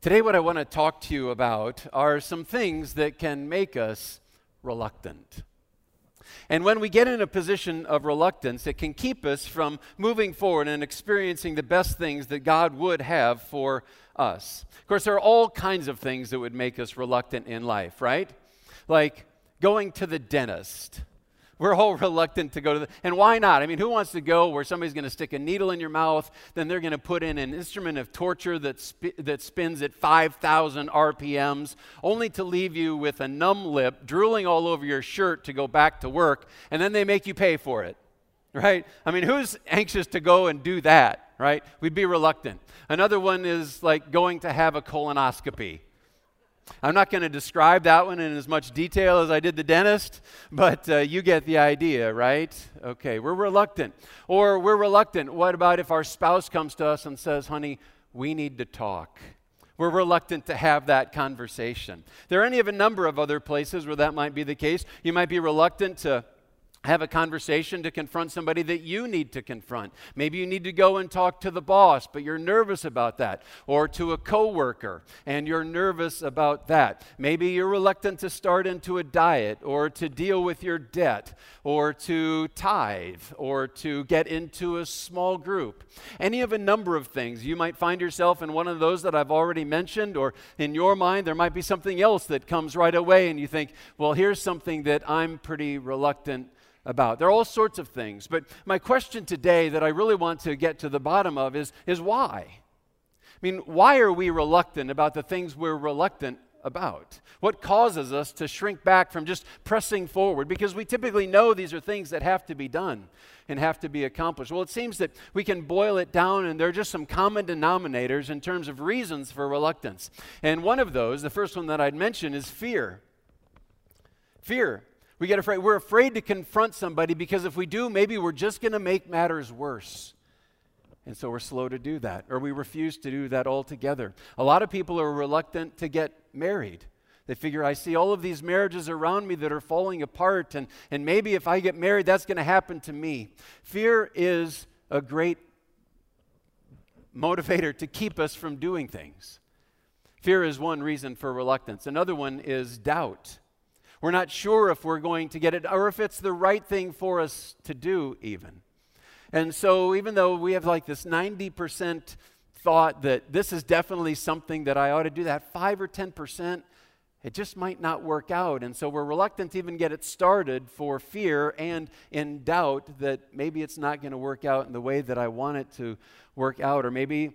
Today, what I want to talk to you about are some things that can make us reluctant. And when we get in a position of reluctance, it can keep us from moving forward and experiencing the best things that God would have for us. Of course, there are all kinds of things that would make us reluctant in life, right? Like going to the dentist we're all reluctant to go to the, and why not? I mean, who wants to go where somebody's going to stick a needle in your mouth, then they're going to put in an instrument of torture that, sp- that spins at 5,000 RPMs, only to leave you with a numb lip, drooling all over your shirt to go back to work, and then they make you pay for it, right? I mean, who's anxious to go and do that, right? We'd be reluctant. Another one is like going to have a colonoscopy I'm not going to describe that one in as much detail as I did the dentist, but uh, you get the idea, right? Okay, we're reluctant. Or we're reluctant. What about if our spouse comes to us and says, honey, we need to talk? We're reluctant to have that conversation. There are any of a number of other places where that might be the case. You might be reluctant to have a conversation to confront somebody that you need to confront. Maybe you need to go and talk to the boss, but you're nervous about that, or to a coworker and you're nervous about that. Maybe you're reluctant to start into a diet or to deal with your debt or to tithe or to get into a small group. Any of a number of things. You might find yourself in one of those that I've already mentioned or in your mind there might be something else that comes right away and you think, "Well, here's something that I'm pretty reluctant about. There are all sorts of things. But my question today that I really want to get to the bottom of is, is why? I mean, why are we reluctant about the things we're reluctant about? What causes us to shrink back from just pressing forward? Because we typically know these are things that have to be done and have to be accomplished. Well, it seems that we can boil it down, and there are just some common denominators in terms of reasons for reluctance. And one of those, the first one that I'd mention, is fear. Fear. We get afraid. We're afraid to confront somebody because if we do, maybe we're just going to make matters worse. And so we're slow to do that, or we refuse to do that altogether. A lot of people are reluctant to get married. They figure, I see all of these marriages around me that are falling apart, and, and maybe if I get married, that's going to happen to me. Fear is a great motivator to keep us from doing things. Fear is one reason for reluctance, another one is doubt. We're not sure if we're going to get it or if it's the right thing for us to do, even. And so, even though we have like this 90% thought that this is definitely something that I ought to do, that 5 or 10%, it just might not work out. And so, we're reluctant to even get it started for fear and in doubt that maybe it's not going to work out in the way that I want it to work out, or maybe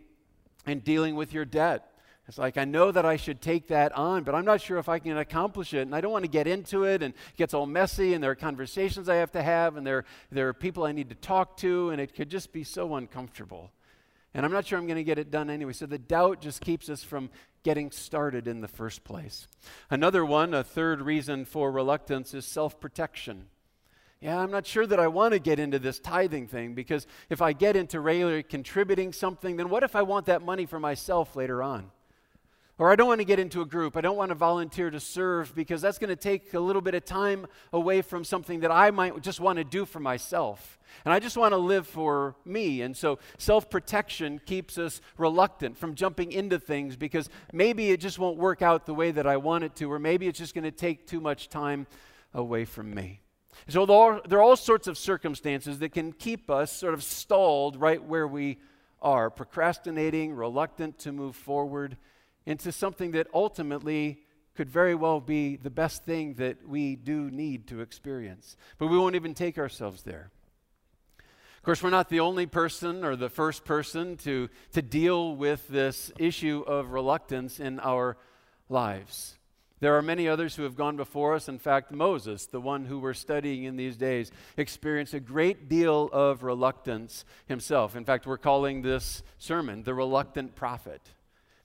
in dealing with your debt it's like, I know that I should take that on, but I'm not sure if I can accomplish it. And I don't want to get into it, and it gets all messy, and there are conversations I have to have, and there, there are people I need to talk to, and it could just be so uncomfortable. And I'm not sure I'm going to get it done anyway. So the doubt just keeps us from getting started in the first place. Another one, a third reason for reluctance, is self protection. Yeah, I'm not sure that I want to get into this tithing thing because if I get into regularly contributing something, then what if I want that money for myself later on? Or I don't want to get into a group. I don't want to volunteer to serve because that's going to take a little bit of time away from something that I might just want to do for myself. And I just want to live for me. And so self protection keeps us reluctant from jumping into things because maybe it just won't work out the way that I want it to, or maybe it's just going to take too much time away from me. So there are, all sorts of circumstances that can keep us sort of stalled right where we are, procrastinating, reluctant to move forward into something that ultimately could very well be the best thing that we do need to experience. But we won't even take ourselves there. Of course, we're not the only person or the first person to, to deal with this issue of reluctance in our lives. There are many others who have gone before us. In fact, Moses, the one who we're studying in these days, experienced a great deal of reluctance himself. In fact, we're calling this sermon the reluctant prophet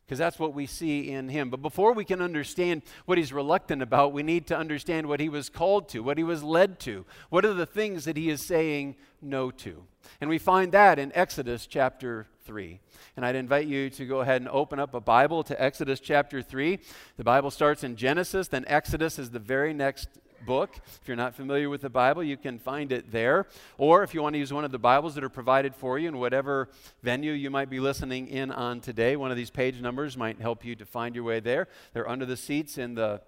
because that's what we see in him. But before we can understand what he's reluctant about, we need to understand what he was called to, what he was led to. What are the things that he is saying no to? And we find that in Exodus chapter 3. And I'd invite you to go ahead and open up a Bible to Exodus chapter 3. The Bible starts in Genesis, then Exodus is the very next book. If you're not familiar with the Bible, you can find it there. Or if you want to use one of the Bibles that are provided for you in whatever venue you might be listening in on today, one of these page numbers might help you to find your way there. They're under the seats in the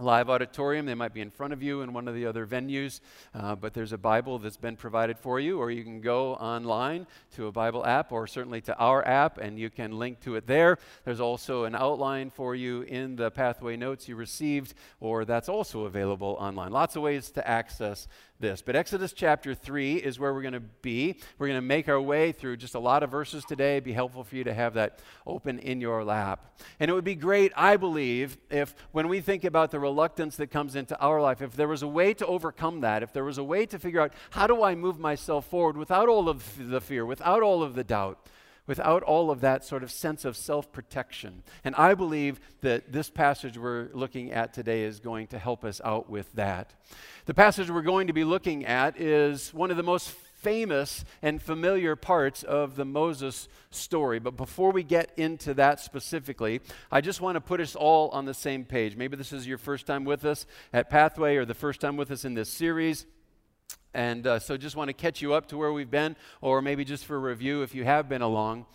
live auditorium. They might be in front of you in one of the other venues, uh, but there's a Bible that's been provided for you, or you can go online to a Bible app, or certainly to our app, and you can link to it there. There's also an outline for you in the pathway notes you received, or that's also available online. Lots of ways to access this. But Exodus chapter 3 is where we're going to be. We're going to make our way through just a lot of verses today. It'd be helpful for you to have that open in your lap. And it would be great, I believe, if when we think about the reluctance that comes into our life, if there was a way to overcome that, if there was a way to figure out how do I move myself forward without all of the fear, without all of the doubt, without all of that sort of sense of self protection. And I believe that this passage we're looking at today is going to help us out with that. The passage we're going to be looking at is one of the most famous and familiar parts of the Moses story. But before we get into that specifically, I just want to put us all on the same page. Maybe this is your first time with us at Pathway or the first time with us in this series. And uh, so just want to catch you up to where we've been, or maybe just for review if you have been along.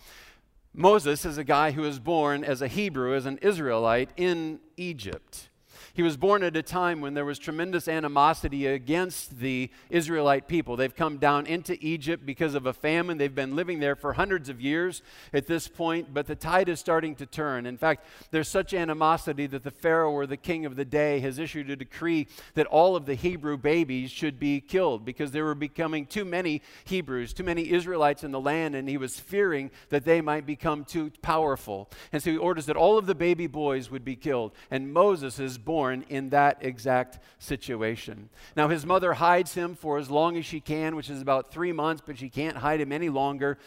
Moses is a guy who was born as a Hebrew, as an Israelite in Egypt. He was born at a time when there was tremendous animosity against the Israelite people. They've come down into Egypt because of a famine. They've been living there for hundreds of years at this point, but the tide is starting to turn. In fact, there's such animosity that the Pharaoh or the king of the day has issued a decree that all of the Hebrew babies should be killed because there were becoming too many Hebrews, too many Israelites in the land, and he was fearing that they might become too powerful. And so he orders that all of the baby boys would be killed. And Moses is born born in that exact situation. Now, his mother hides him for as long as she can, which is about three months, but she can't hide him any longer.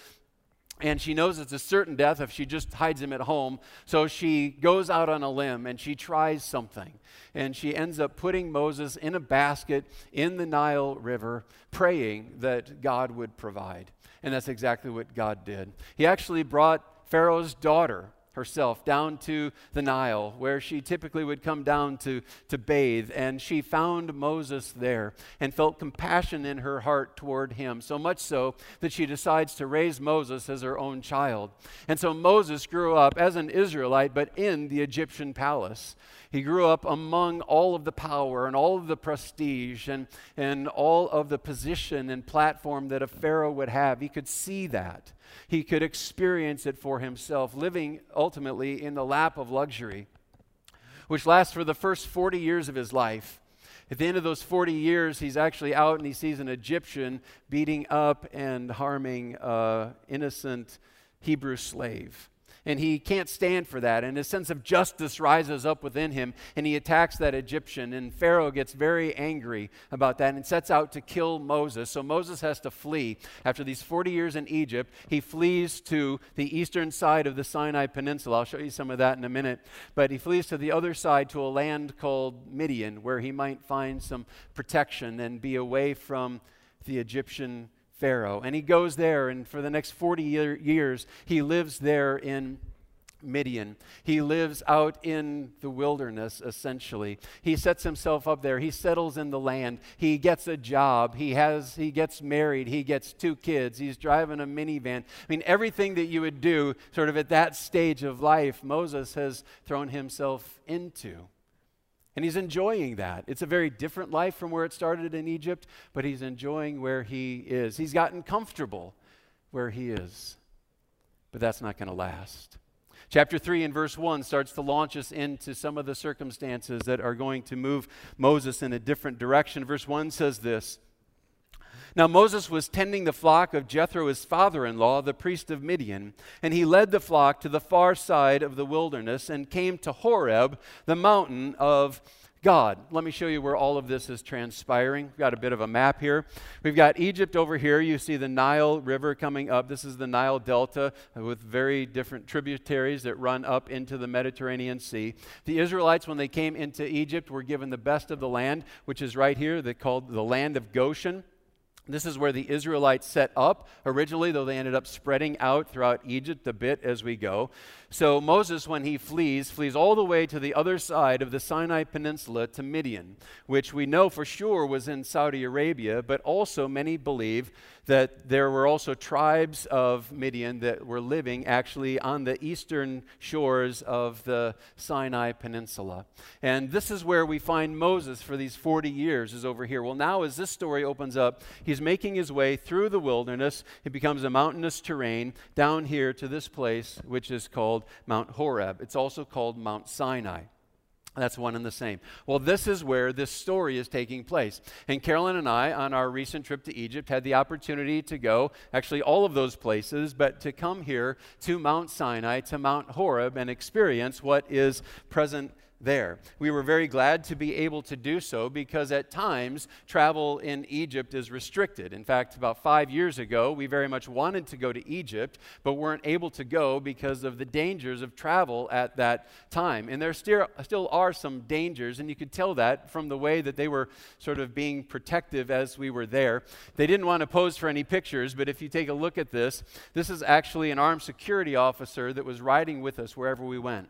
And she knows it's a certain death if she just hides him at home. So she goes out on a limb and she tries something. And she ends up putting Moses in a basket in the Nile River, praying that God would provide. And that's exactly what God did. He actually brought Pharaoh's daughter herself down to the Nile, where she typically would come down to, to bathe. And she found Moses there and felt compassion in her heart toward him, so much so that she decides to raise Moses as her own child. And so Moses grew up as an Israelite, but in the Egyptian palace. He grew up among all of the power and all of the prestige and, and all of the position and platform that a Pharaoh would have. He could see that. He could experience it for himself, living ultimately in the lap of luxury, which lasts for the first 40 years of his life. At the end of those 40 years, he's actually out and he sees an Egyptian beating up and harming an innocent Hebrew slave and he can't stand for that. And his sense of justice rises up within him, and he attacks that Egyptian. And Pharaoh gets very angry about that and sets out to kill Moses. So Moses has to flee. After these 40 years in Egypt, he flees to the eastern side of the Sinai Peninsula. I'll show you some of that in a minute. But he flees to the other side to a land called Midian, where he might find some protection and be away from the Egyptian Pharaoh. And he goes there, and for the next 40 year, years, he lives there in Midian. He lives out in the wilderness, essentially. He sets himself up there. He settles in the land. He gets a job. He, has, he gets married. He gets two kids. He's driving a minivan. I mean, everything that you would do sort of at that stage of life, Moses has thrown himself into. And he's enjoying that. It's a very different life from where it started in Egypt, but he's enjoying where he is. He's gotten comfortable where he is. But that's not going to last. Chapter 3 and verse 1 starts to launch us into some of the circumstances that are going to move Moses in a different direction. Verse 1 says this Now Moses was tending the flock of Jethro, his father in law, the priest of Midian, and he led the flock to the far side of the wilderness and came to Horeb, the mountain of God. Let me show you where all of this is transpiring. We've got a bit of a map here. We've got Egypt over here. You see the Nile River coming up. This is the Nile Delta with very different tributaries that run up into the Mediterranean Sea. The Israelites, when they came into Egypt, were given the best of the land, which is right here, they called the land of Goshen. This is where the Israelites set up originally, though they ended up spreading out throughout Egypt a bit as we go. So Moses, when he flees, flees all the way to the other side of the Sinai Peninsula to Midian, which we know for sure was in Saudi Arabia, but also many believe that there were also tribes of Midian that were living actually on the eastern shores of the Sinai Peninsula. And this is where we find Moses for these 40 years, is over here. Well, now as this story opens up, he's making his way through the wilderness. It becomes a mountainous terrain down here to this place, which is called Mount Horeb. It's also called Mount Sinai. That's one and the same. Well, this is where this story is taking place. And Carolyn and I, on our recent trip to Egypt, had the opportunity to go, actually, all of those places, but to come here to Mount Sinai, to Mount Horeb, and experience what is present there. We were very glad to be able to do so because at times travel in Egypt is restricted. In fact, about five years ago, we very much wanted to go to Egypt, but weren't able to go because of the dangers of travel at that time. And there still, still are some dangers, and you could tell that from the way that they were sort of being protective as we were there. They didn't want to pose for any pictures, but if you take a look at this, this is actually an armed security officer that was riding with us wherever we went.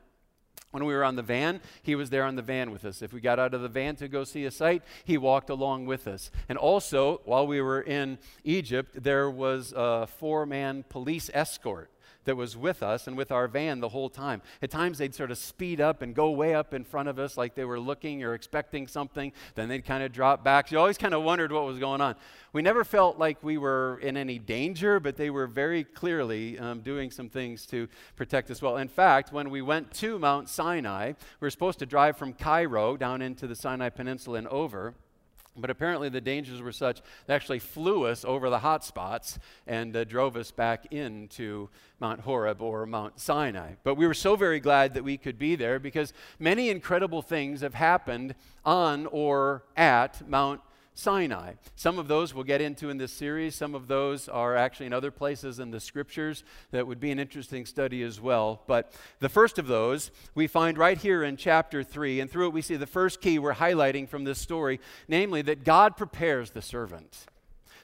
When we were on the van, he was there on the van with us. If we got out of the van to go see a site, he walked along with us. And also, while we were in Egypt, there was a four man police escort that was with us and with our van the whole time. At times they'd sort of speed up and go way up in front of us like they were looking or expecting something. Then they'd kind of drop back. So you always kind of wondered what was going on. We never felt like we were in any danger, but they were very clearly um, doing some things to protect us well. In fact, when we went to Mount Sinai, we were supposed to drive from Cairo down into the Sinai Peninsula and over. But apparently, the dangers were such they actually flew us over the hot spots and uh, drove us back into Mount Horeb or Mount Sinai. But we were so very glad that we could be there because many incredible things have happened on or at Mount Sinai. Some of those we'll get into in this series. Some of those are actually in other places in the scriptures that would be an interesting study as well. But the first of those we find right here in chapter 3. And through it, we see the first key we're highlighting from this story, namely that God prepares the servant.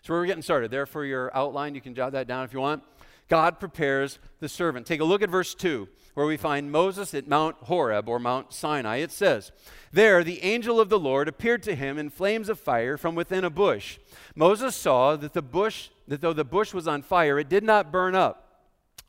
So we're getting started. There for your outline, you can jot that down if you want. God prepares the servant. Take a look at verse 2 where we find Moses at Mount Horeb or Mount Sinai. It says, There the angel of the Lord appeared to him in flames of fire from within a bush. Moses saw that the bush, that though the bush was on fire, it did not burn up.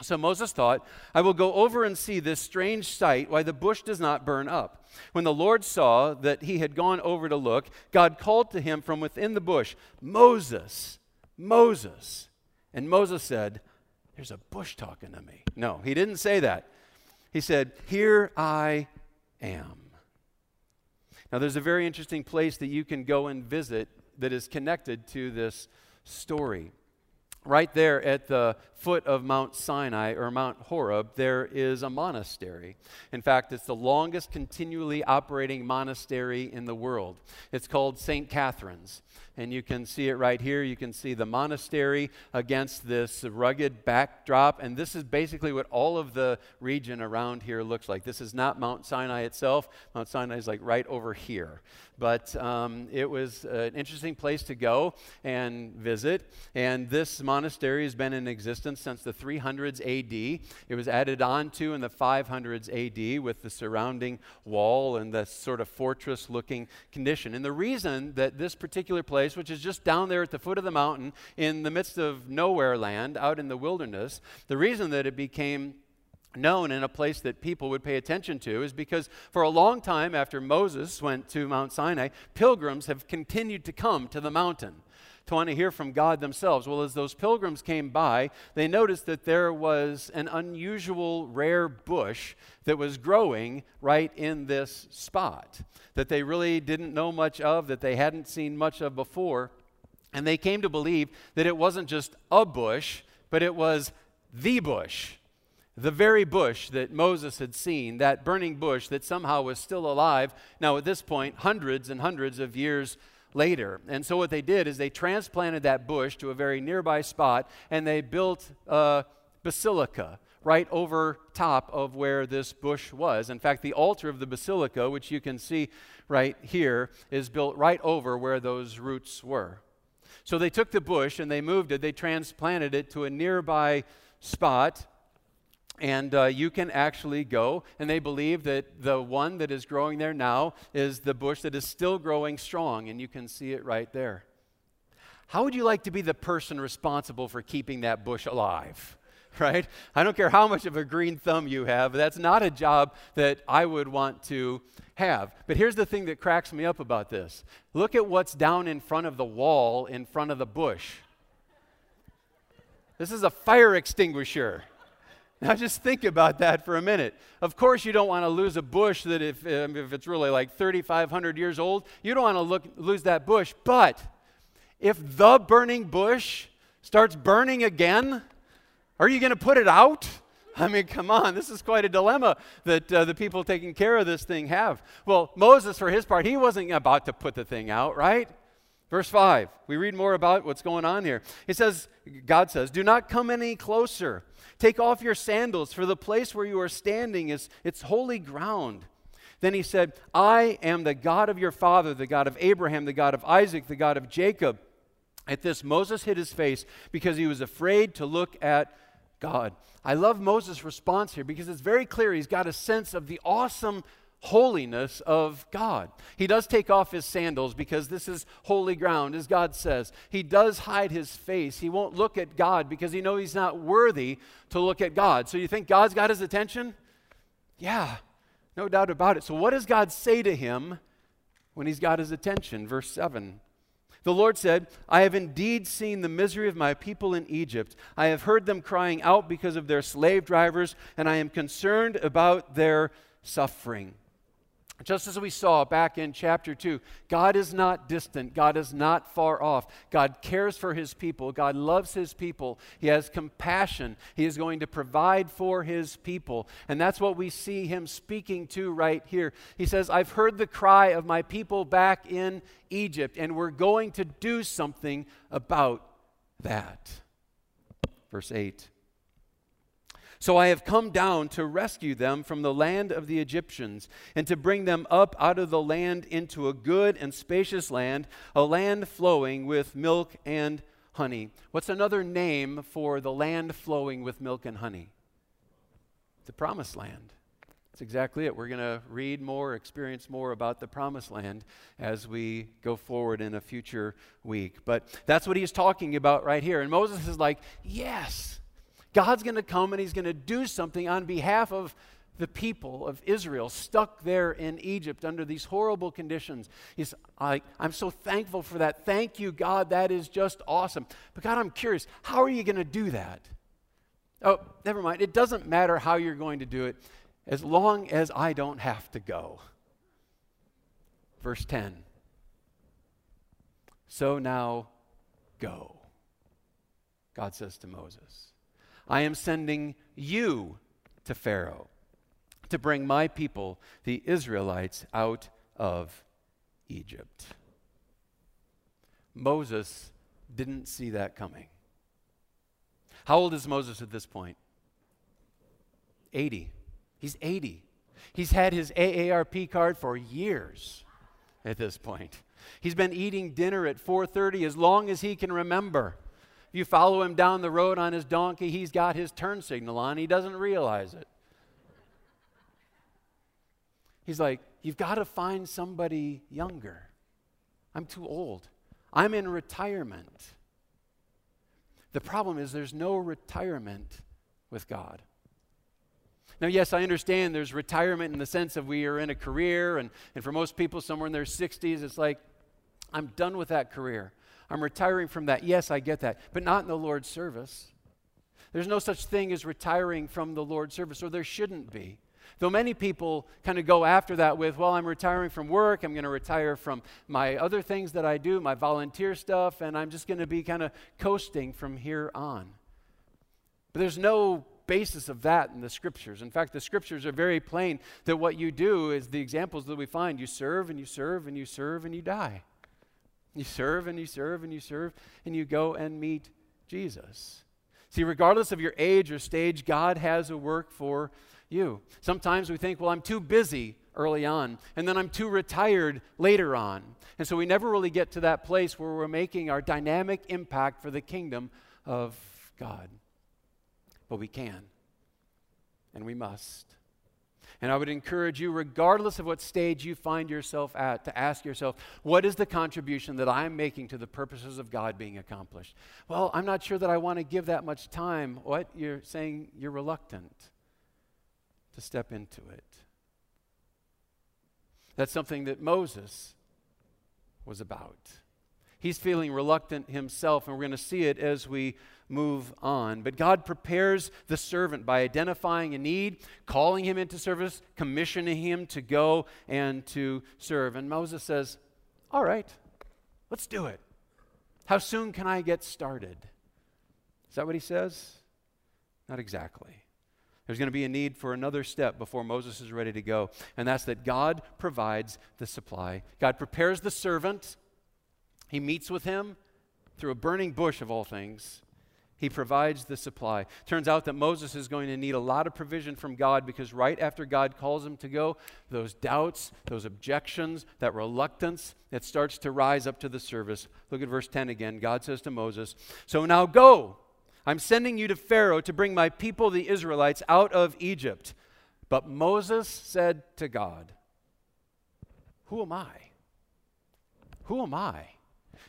So Moses thought, I will go over and see this strange sight, why the bush does not burn up. When the Lord saw that he had gone over to look, God called to him from within the bush, Moses, Moses. And Moses said, There's a bush talking to me. No, he didn't say that. He said, Here I am. Now, there's a very interesting place that you can go and visit that is connected to this story. Right there at the foot of Mount Sinai or Mount Horeb, there is a monastery. In fact, it's the longest continually operating monastery in the world. It's called St. Catherine's and you can see it right here. You can see the monastery against this rugged backdrop, and this is basically what all of the region around here looks like. This is not Mount Sinai itself. Mount Sinai is like right over here. But um, it was an interesting place to go and visit, and this monastery has been in existence since the 300s AD. It was added on to in the 500s AD with the surrounding wall and the sort of fortress looking condition. And the reason that this particular place place, which is just down there at the foot of the mountain in the midst of nowhere land, out in the wilderness. The reason that it became known in a place that people would pay attention to is because for a long time after Moses went to Mount Sinai, pilgrims have continued to come to the mountain to want to hear from God themselves. Well, as those pilgrims came by, they noticed that there was an unusual, rare bush that was growing right in this spot that they really didn't know much of, that they hadn't seen much of before. And they came to believe that it wasn't just a bush, but it was the bush. The very bush that Moses had seen, that burning bush that somehow was still alive, now at this point, hundreds and hundreds of years later. And so what they did is they transplanted that bush to a very nearby spot and they built a basilica right over top of where this bush was. In fact, the altar of the basilica, which you can see right here, is built right over where those roots were. So they took the bush and they moved it, they transplanted it to a nearby spot. And uh, you can actually go, and they believe that the one that is growing there now is the bush that is still growing strong, and you can see it right there. How would you like to be the person responsible for keeping that bush alive? Right? I don't care how much of a green thumb you have, that's not a job that I would want to have. But here's the thing that cracks me up about this look at what's down in front of the wall, in front of the bush. This is a fire extinguisher. Now, just think about that for a minute. Of course, you don't want to lose a bush that, if, um, if it's really like 3,500 years old, you don't want to look, lose that bush. But if the burning bush starts burning again, are you going to put it out? I mean, come on, this is quite a dilemma that uh, the people taking care of this thing have. Well, Moses, for his part, he wasn't about to put the thing out, right? Verse 5, we read more about what's going on here. He says, God says, Do not come any closer. Take off your sandals, for the place where you are standing is it's holy ground. Then he said, I am the God of your father, the God of Abraham, the God of Isaac, the God of Jacob. At this, Moses hid his face because he was afraid to look at God. I love Moses' response here because it's very clear he's got a sense of the awesome holiness of God. He does take off his sandals because this is holy ground, as God says. He does hide his face. He won't look at God because he knows he's not worthy to look at God. So you think God's got his attention? Yeah, no doubt about it. So what does God say to him when he's got his attention? Verse 7. The Lord said, I have indeed seen the misery of my people in Egypt. I have heard them crying out because of their slave drivers, and I am concerned about their suffering. Just as we saw back in chapter 2, God is not distant. God is not far off. God cares for his people. God loves his people. He has compassion. He is going to provide for his people. And that's what we see him speaking to right here. He says, I've heard the cry of my people back in Egypt, and we're going to do something about that. Verse 8. So I have come down to rescue them from the land of the Egyptians and to bring them up out of the land into a good and spacious land, a land flowing with milk and honey. What's another name for the land flowing with milk and honey? The promised land. That's exactly it. We're going to read more, experience more about the promised land as we go forward in a future week. But that's what he's talking about right here. And Moses is like, Yes, God's going to come and he's going to do something on behalf of the people of Israel stuck there in Egypt under these horrible conditions. He's like, I'm so thankful for that. Thank you, God. That is just awesome. But God, I'm curious, how are you going to do that? Oh, never mind. It doesn't matter how you're going to do it as long as I don't have to go. Verse 10. So now go, God says to Moses. I am sending you to Pharaoh to bring my people, the Israelites, out of Egypt. Moses didn't see that coming. How old is Moses at this point? 80. He's 80. He's had his AARP card for years at this point. He's been eating dinner at 4:30 as long as he can remember. You follow him down the road on his donkey, he's got his turn signal on. He doesn't realize it. He's like, You've got to find somebody younger. I'm too old. I'm in retirement. The problem is there's no retirement with God. Now, yes, I understand there's retirement in the sense of we are in a career, and, and for most people, somewhere in their 60s, it's like, I'm done with that career. I'm retiring from that. Yes, I get that, but not in the Lord's service. There's no such thing as retiring from the Lord's service, or there shouldn't be. Though many people kind of go after that with, well, I'm retiring from work, I'm going to retire from my other things that I do, my volunteer stuff, and I'm just going to be kind of coasting from here on. But there's no basis of that in the scriptures. In fact, the scriptures are very plain that what you do is the examples that we find you serve and you serve and you serve and you die. You serve and you serve and you serve and you go and meet Jesus. See, regardless of your age or stage, God has a work for you. Sometimes we think, well, I'm too busy. early on, and then I'm too retired later on. And so we never really get to that place where we're making our dynamic impact for the kingdom of God. But we can, and we must. And I would encourage you, regardless of what stage you find yourself at, to ask yourself, what is the contribution that I'm making to the purposes of God being accomplished? Well, I'm not sure that I want to give that much time. What? You're saying you're reluctant to step into it. That's something that Moses was about. He's feeling reluctant himself, and we're going to see it as we move on. But God prepares the servant by identifying a need, calling him into service, commissioning him to go and to serve. And Moses says, All right, let's do it. How soon can I get started? Is that what he says? Not exactly. There's going to be a need for another step before Moses is ready to go, and that's that God provides the supply. God prepares the servant, he meets with him through a burning bush of all things. He provides the supply. Turns out that Moses is going to need a lot of provision from God because right after God calls him to go, those doubts, those objections, that reluctance, it starts to rise up to the service. Look at verse 10 again. God says to Moses, So now go I'm sending you to Pharaoh to bring my people, the Israelites, out of Egypt. But Moses said to God, Who am I? Who am I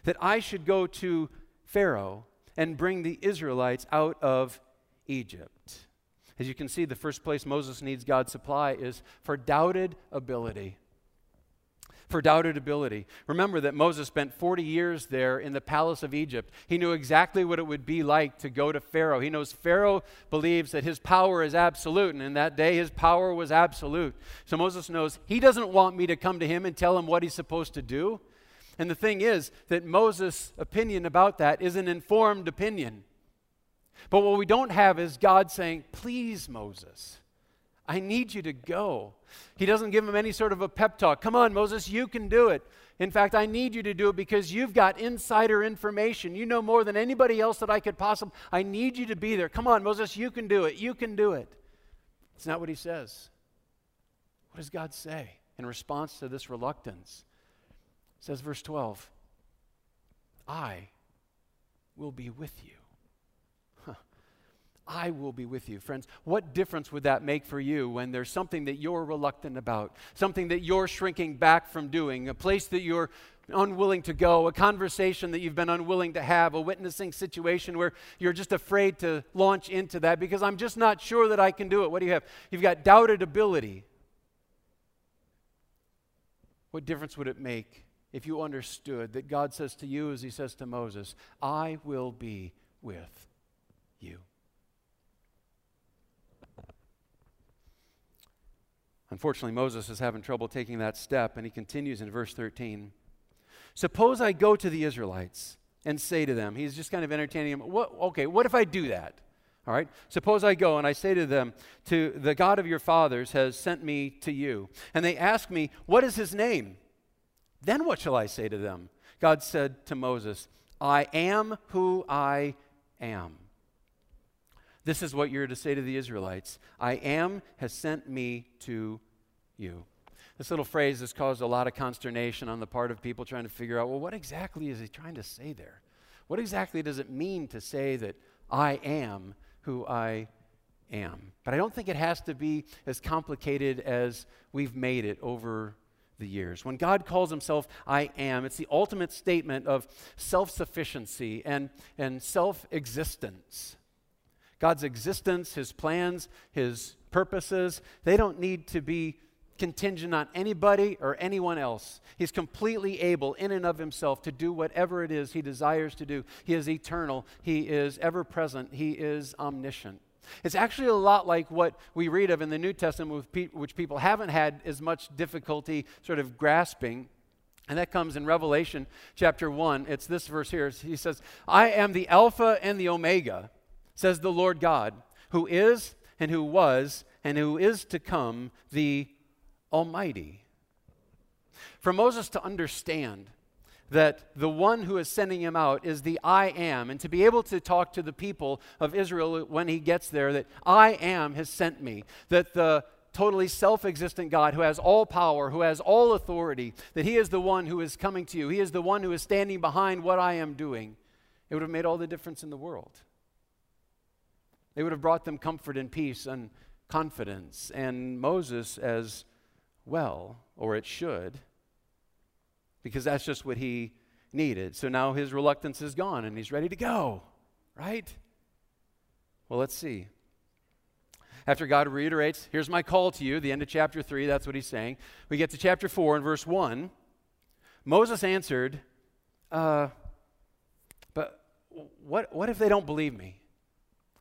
that I should go to Pharaoh and bring the Israelites out of Egypt? As you can see, the first place Moses needs God's supply is for doubted ability for doubted ability. Remember that Moses spent 40 years there in the palace of Egypt. He knew exactly what it would be like to go to Pharaoh. He knows Pharaoh believes that his power is absolute, and in that day his power was absolute. So Moses knows he doesn't want me to come to him and tell him what he's supposed to do. And the thing is that Moses' opinion about that is an informed opinion. But what we don't have is God saying, Please, Moses, I need you to go. He doesn't give him any sort of a pep talk. Come on, Moses, you can do it. In fact, I need you to do it because you've got insider information. You know more than anybody else that I could possibly. I need you to be there. Come on, Moses, you can do it. You can do it. It's not what he says. What does God say in response to this reluctance? Says, verse 12, I will be with you. I will be with you. Friends, what difference would that make for you when there's something that you're reluctant about, something that you're shrinking back from doing, a place that you're unwilling to go, a conversation that you've been unwilling to have, a witnessing situation where you're just afraid to launch into that because I'm just not sure that I can do it? What do you have? You've got doubted ability. What difference would it make if you understood that God says to you, as He says to Moses, I will be with you? Unfortunately, Moses is having trouble taking that step, and he continues in verse 13. Suppose I go to the Israelites and say to them, he's just kind of entertaining them, what, okay, what if I do that? All right, suppose I go and I say to them, to the God of your fathers has sent me to you. And they ask me, What is his name? Then what shall I say to them? God said to Moses, I am who I am. This is what you're to say to the Israelites I am has sent me to you. This little phrase has caused a lot of consternation on the part of people trying to figure out well, what exactly is he trying to say there? What exactly does it mean to say that I am who I am? But I don't think it has to be as complicated as we've made it over the years. When God calls himself I am, it's the ultimate statement of self sufficiency and, and self existence. God's existence, His plans, His purposes, they don't need to be contingent on anybody or anyone else. He's completely able, in and of himself, to do whatever it is he desires to do. He is eternal, he is ever present, he is omniscient. It's actually a lot like what we read of in the New Testament, which people haven't had as much difficulty sort of grasping. And that comes in Revelation chapter 1. It's this verse here. He says, I am the Alpha and the Omega says the Lord God, who is and who was and who is to come, the Almighty. For Moses to understand that the one who is sending him out is the I am, and to be able to talk to the people of Israel when he gets there, that I am has sent me, that the totally self existent God who has all power, who has all authority, that He is the one who is coming to you, He is the one who is standing behind what I am doing, it would have made all the difference in the world. It would have brought them comfort and peace and confidence, and Moses as well, or it should, because that's just what he needed. So now his reluctance is gone and he's ready to go, right? Well, let's see. After God reiterates, here's my call to you, the end of chapter 3, that's what he's saying. We get to chapter 4 and verse 1. Moses answered, uh, But what, what if they don't believe me?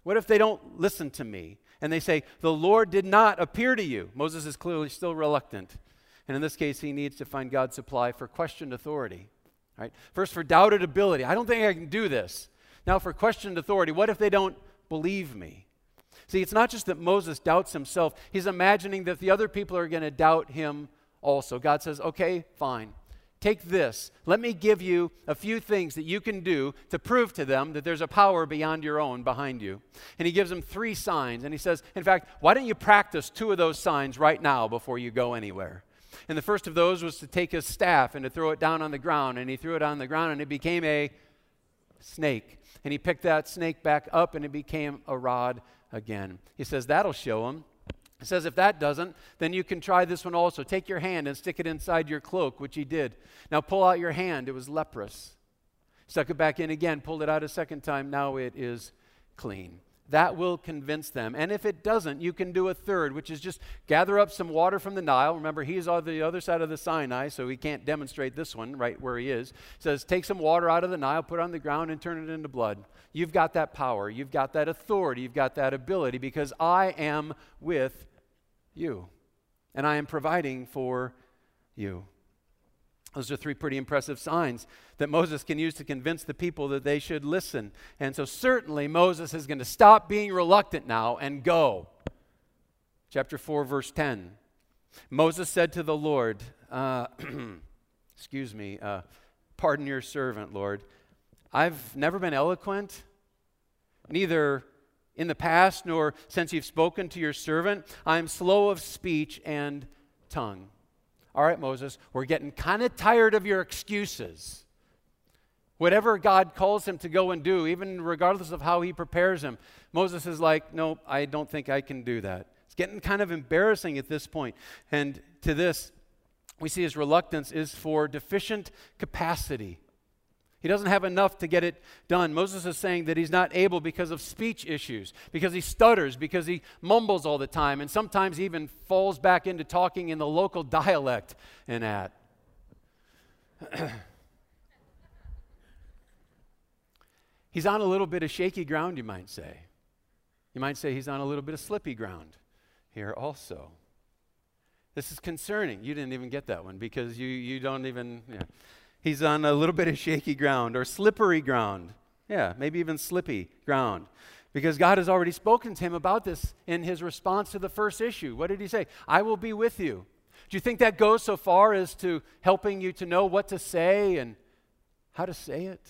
What if they don't listen to me? And they say, The Lord did not appear to you. Moses is clearly still reluctant. And in this case, he needs to find God's supply for questioned authority. Right? First, for doubted ability. I don't think I can do this. Now, for questioned authority, what if they don't believe me? See, it's not just that Moses doubts himself, he's imagining that the other people are going to doubt him also. God says, okay, fine. Take this. Let me give you a few things that you can do to prove to them that there's a power beyond your own behind you. And he gives them three signs. And he says, in fact, why don't you practice two of those signs right now before you go anywhere? And the first of those was to take his staff and to throw it down on the ground. And he threw it on the ground and it became a snake. And he picked that snake back up and it became a rod again. He says, That'll show him. He says, If that doesn't, then you can try this one also. Take your hand and stick it inside your cloak, which he did. Now pull out your hand. It was leprous. Stuck it back in again, pulled it out a second time. Now it is clean. That will convince them. And if it doesn't, you can do a third, which is just gather up some water from the Nile. Remember, he's on the other side of the Sinai, so he can't demonstrate this one right where he is. says, take some water out of the Nile, put it on the ground, and turn it into blood. You've got that power. You've got that authority. You've got that ability because I am with you. And I am providing for you. Those are three pretty impressive signs that Moses can use to convince the people that they should listen. And so, certainly, Moses is going to stop being reluctant now and go. Chapter 4, verse 10. Moses said to the Lord, uh, Excuse me, uh, pardon your servant, Lord. I've never been eloquent, neither in the past nor since you've spoken to your servant. I'm slow of speech and tongue. All right, Moses, we're getting kind of tired of your excuses. Whatever God calls him to go and do, even regardless of how he prepares him, Moses is like, No, I don't think I can do that. It's getting kind of embarrassing at this point. And to this, we see his reluctance is for deficient capacity. He doesn't have enough to get it done. Moses is saying that he's not able because of speech issues, because he stutters, because he mumbles all the time, and sometimes even falls back into talking in the local dialect and at. he's on a little bit of shaky ground, you might say. You might say he's on a little bit of slippy ground here also. This is concerning. You didn't even get that one because you, you don't even. Yeah he's on a little bit of shaky ground or slippery ground. Yeah, maybe even slippy ground. Because God has already spoken to him about this in his response to the first issue. What did he say? I will be with you. Do you think that goes so far as to helping you to know what to say and how to say it?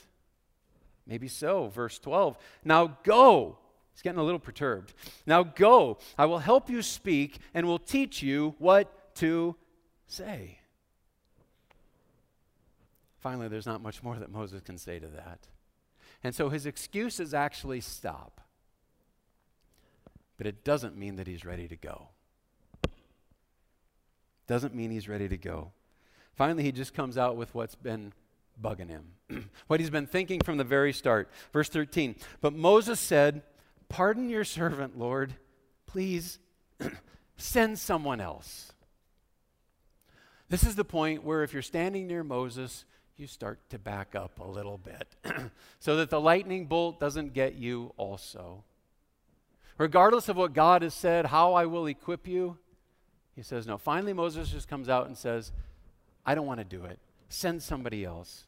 Maybe so. Verse 12. Now go. He's getting a little perturbed. Now go. I will help you speak and will teach you what to say. Finally, there's not much more that Moses can say to that. And so his excuses actually stop. But it doesn't mean that he's ready to go. Doesn't mean he's ready to go. Finally, he just comes out with what's been bugging him, what he's been thinking from the very start. Verse 13 But Moses said, Pardon your servant, Lord. Please send someone else. This is the point where if you're standing near Moses, you start to back up a little bit so that the lightning bolt doesn't get you also. Regardless of what God has said, how I will equip you, he says, no. Finally, Moses just comes out and says, I don't want to do it. Send somebody else.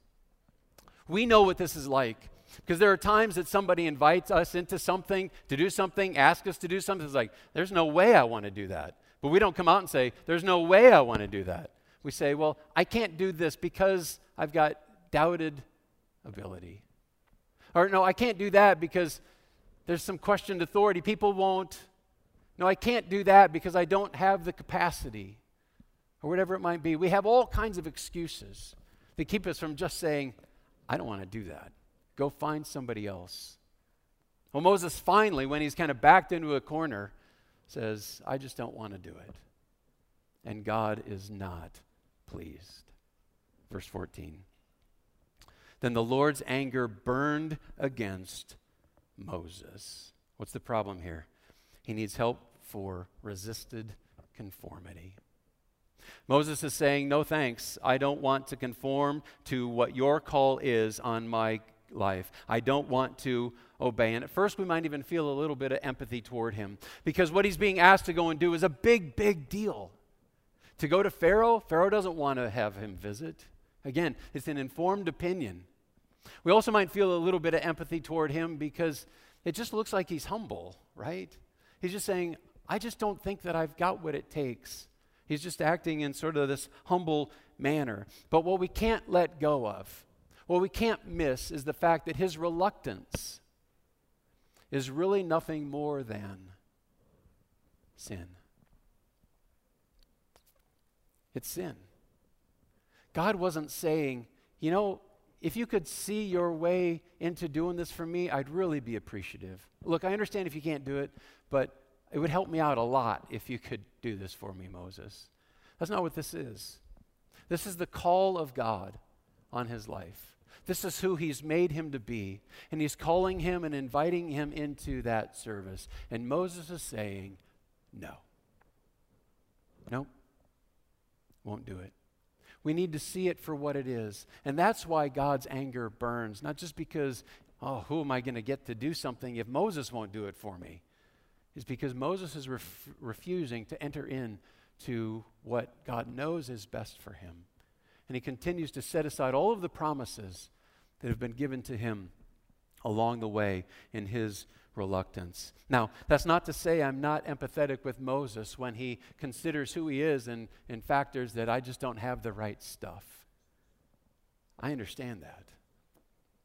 We know what this is like because there are times that somebody invites us into something, to do something, ask us to do something. It's like, there's no way I want to do that. But we don't come out and say, there's no way I want to do that. We say, well, I can't do this because I've got doubted ability. Or no, I can't do that because there's some questioned authority. People won't No, I can't do that because I don't have the capacity, or whatever it might be. We have all kinds of excuses that keep us from just saying, I don't want to do that. Go find somebody else. Well, Moses finally, when he's kind of backed into a corner, says, I just don't want to do it. And God is not pleased. Verse 14. Then the Lord's anger burned against Moses. What's the problem here? He needs help for resisted conformity. Moses is saying, No thanks. I don't want to conform to what your call is on my life. I don't want to obey. And at first, we might even feel a little bit of empathy toward him because what he's being asked to go and do is a big, big deal. To go to Pharaoh, Pharaoh doesn't want to have him visit. Again, it's an informed opinion. We also might feel a little bit of empathy toward him because it just looks like he's humble, right? He's just saying, I just don't think that I've got what it takes. He's just acting in sort of this humble manner. But what we can't let go of, what we can't miss, is the fact that his reluctance is really nothing more than sin. It's sin. God wasn't saying, you know, if you could see your way into doing this for me, I'd really be appreciative. Look, I understand if you can't do it, but it would help me out a lot if you could do this for me, Moses. That's not what this is. This is the call of God on his life. This is who he's made him to be. And he's calling him and inviting him into that service. And Moses is saying, no. Nope. Won't do it. We need to see it for what it is. And that's why God's anger burns, not just because, oh, who am I going to get to do something if Moses won't do it for me? It's because Moses is ref- refusing to enter in to what God knows is best for him. And he continues to set aside all of the promises that have been given to him along the way in his reluctance. Now, that's not to say I'm not empathetic with Moses when he considers who he is and, and factors that I just don't have the right stuff. I understand that.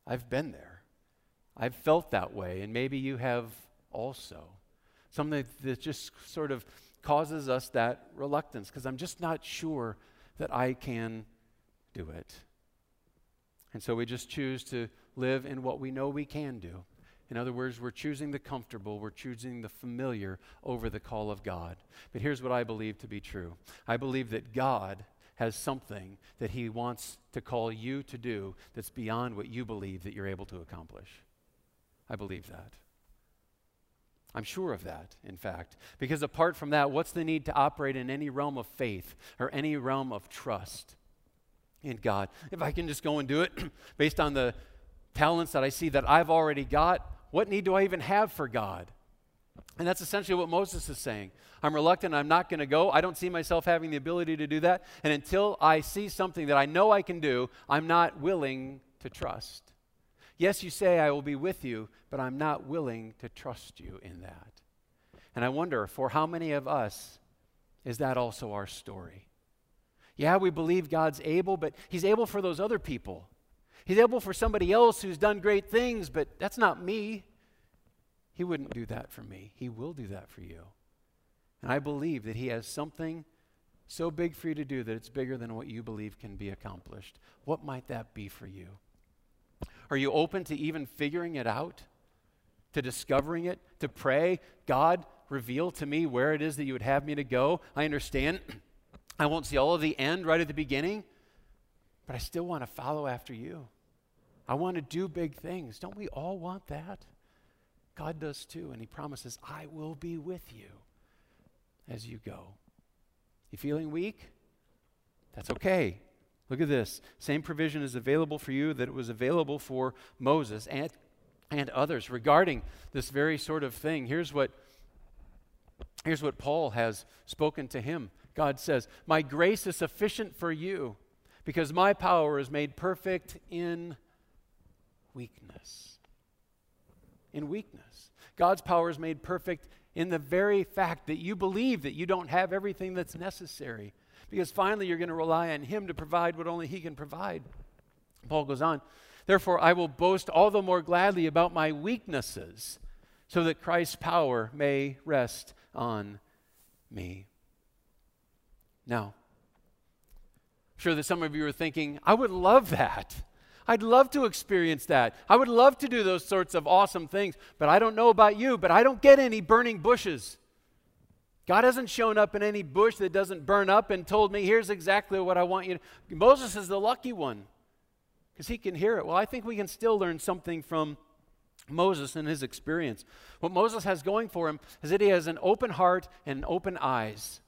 I've been there. I've felt that way, and maybe you have also. Something that just sort of causes us that reluctance because I'm just not sure that I can do it. And so we just choose to live in what we know we can do. In other words, we're choosing the comfortable, we're choosing the familiar over the call of God. But here's what I believe to be true I believe that God has something that He wants to call you to do that's beyond what you believe that you're able to accomplish. I believe that. I'm sure of that, in fact. Because apart from that, what's the need to operate in any realm of faith or any realm of trust in God? If I can just go and do it based on the talents that I see that I've already got, what need do I even have for God? And that's essentially what Moses is saying. I'm reluctant. I'm not going to go. I don't see myself having the ability to do that. And until I see something that I know I can do, I'm not willing to trust. Yes, you say, I will be with you, but I'm not willing to trust you in that. And I wonder, for how many of us is that also our story? Yeah, we believe God's able, but He's able for those other people. He's able for somebody else who's done great things, but that's not me. He wouldn't do that for me. He will do that for you. And I believe that He has something so big for you to do that it's bigger than what you believe can be accomplished. What might that be for you? Are you open to even figuring it out? To discovering it? To pray, God, reveal to me where it is that you would have me to go? I understand I won't see all of the end right at the beginning, but I still want to follow after you. I want to do big things. Don't we all want that? God does too, and He promises, I will be with you as you go. You feeling weak? That's okay. Look at this. Same provision is available for you that it was available for Moses and, and others regarding this very sort of thing. Here's what, here's what Paul has spoken to him. God says, My grace is sufficient for you because my power is made perfect in weakness. In weakness. God's power is made perfect in the very fact that you believe that you don't have everything that's necessary. Because finally, you're going to rely on Him to provide what only He can provide. Paul goes on, Therefore, I will boast all the more gladly about my weaknesses, so that Christ's power may rest on me. Now, sure that some of you are thinking, I would love that. I'd love to experience that. I would love to do those sorts of awesome things, but I don't know about you, but I don't get any burning bushes. God hasn't shown up in any bush that doesn't burn up and told me, here's exactly what I want you to. Moses is the lucky one because he can hear it. Well, I think we can still learn something from Moses and his experience. What Moses has going for him is that he has an open heart and open eyes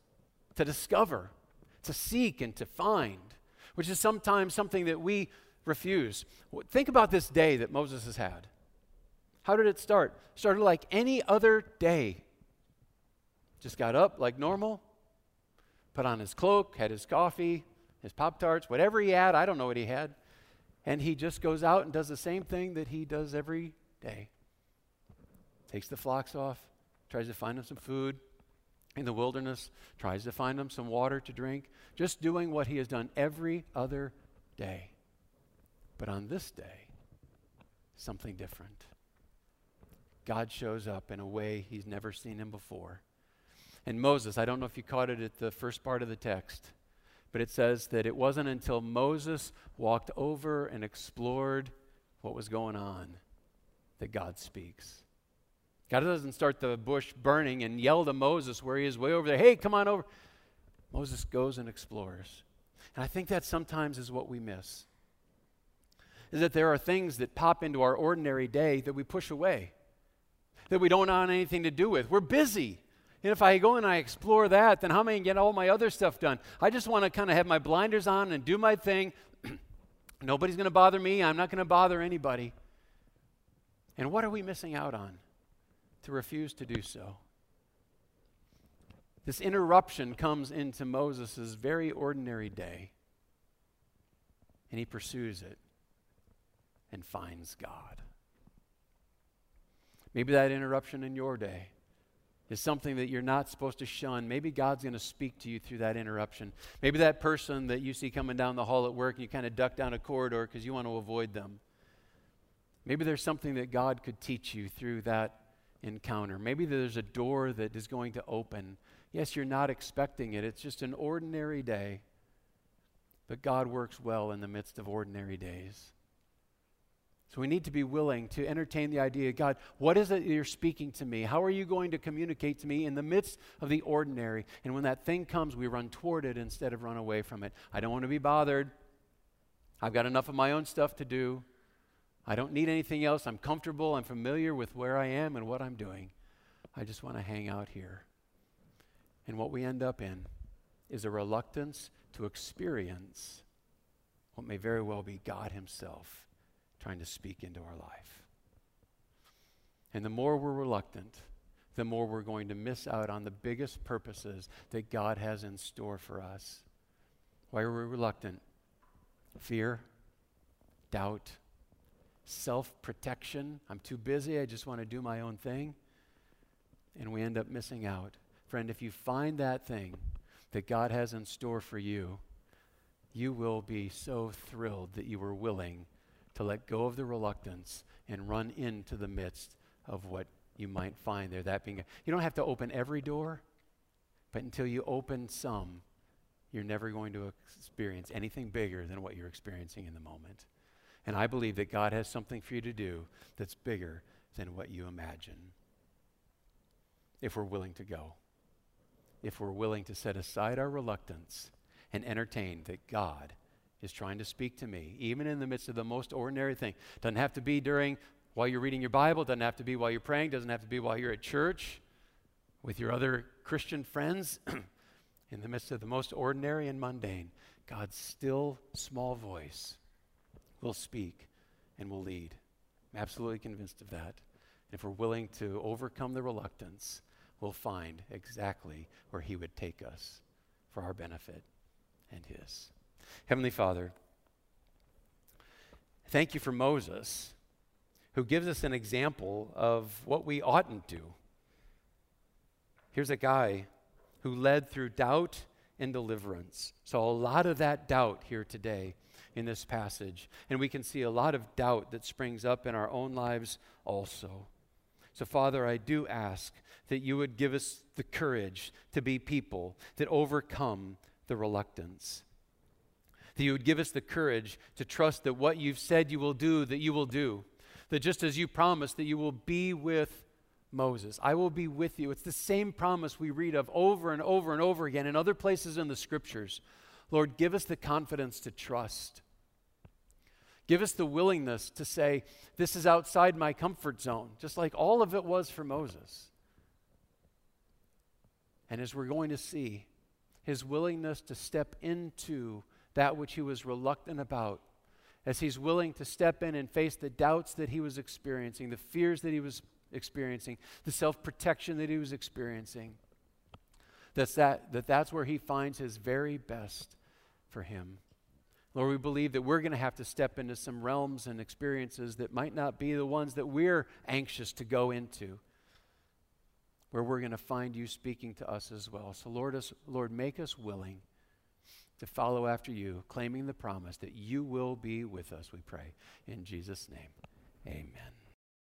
to discover, to seek, and to find, which is sometimes something that we refuse. Think about this day that Moses has had. How did it start? Started like any other day. Just got up like normal, put on his cloak, had his coffee, his Pop Tarts, whatever he had. I don't know what he had. And he just goes out and does the same thing that he does every day. Takes the flocks off, tries to find them some food in the wilderness, tries to find them some water to drink, just doing what he has done every other day. But on this day, something different. God shows up in a way he's never seen him before. And Moses, I don't know if you caught it at the first part of the text, but it says that it wasn't until Moses walked over and explored what was going on that God speaks. God doesn't start the bush burning and yell to Moses where he is way over there, hey, come on over. Moses goes and explores. And I think that sometimes is what we miss is that there are things that pop into our ordinary day that we push away, that we don't want anything to do with. We're busy. And if I go and I explore that, then how am I going to get all my other stuff done? I just want to kind of have my blinders on and do my thing. Nobody's going to bother me. I'm not going to bother anybody. And what are we missing out on to refuse to do so? This interruption comes into Moses' very ordinary day, and he pursues it and finds God. Maybe that interruption in your day is something that you're not supposed to shun. Maybe God's going to speak to you through that interruption. Maybe that person that you see coming down the hall at work and you kind of duck down a corridor because you want to avoid them. Maybe there's something that God could teach you through that encounter. Maybe there's a door that is going to open. Yes, you're not expecting it, it's just an ordinary day. But God works well in the midst of ordinary days. So we need to be willing to entertain the idea God, what is it you're speaking to me? How are you going to communicate to me in the midst of the ordinary? And when that thing comes, we run toward it instead of run away from it. I don't want to be bothered. I've got enough of my own stuff to do. I don't need anything else. I'm comfortable. I'm familiar with where I am and what I'm doing. I just want to hang out here. And what we end up in is a reluctance to experience what may very well be God Himself trying to speak into our life. And the more we're reluctant, the more we're going to miss out on the biggest purposes that God has in store for us. Why are we reluctant? Fear, doubt, self protection. I'm too busy. I just want to do my own thing. And we end up missing out. Friend, if you find that thing that God has in store for you, you will be so thrilled that you were willing to let go of the reluctance and run into the midst of what you might find there. That being, a, you don't have to open every door, but until you open some, you're never going to experience anything bigger than what you're experiencing in the moment. And I believe that God has something for you to do that's bigger than what you imagine. If we're willing to go, if we're willing to set aside our reluctance and entertain that God is trying to speak to me, even in the midst of the most ordinary thing. Doesn't have to be during while you're reading your Bible, doesn't have to be while you're praying, doesn't have to be while you're at church with your other Christian friends. in the midst of the most ordinary and mundane, God's still small voice will speak and will lead. I'm absolutely convinced of that. And If we're willing to overcome the reluctance, we'll find exactly where He would take us for our benefit and His. Heavenly Father, thank you for Moses, who gives us an example of what we oughtn't do. Here's a guy who led through doubt and deliverance. So, a lot of that doubt here today in this passage. And we can see a lot of doubt that springs up in our own lives also. So, Father, I do ask that you would give us the courage to be people that overcome the reluctance. That you would give us the courage to trust that what you've said you will do, that you will do. That just as you promised, that you will be with Moses. I will be with you. It's the same promise we read of over and over and over again in other places in the scriptures. Lord, give us the confidence to trust. Give us the willingness to say, This is outside my comfort zone, just like all of it was for Moses. And as we're going to see, his willingness to step into that which he was reluctant about, as he's willing to step in and face the doubts that he was experiencing, the fears that he was experiencing, the self protection that he was experiencing. That's that, that that's where he finds his very best for him. Lord, we believe that we're going to have to step into some realms and experiences that might not be the ones that we're anxious to go into, where we're going to find you speaking to us as well. So, Lord, us, Lord, make us willing to follow after you, claiming the promise that you will be with us, we pray. In Jesus' name, amen.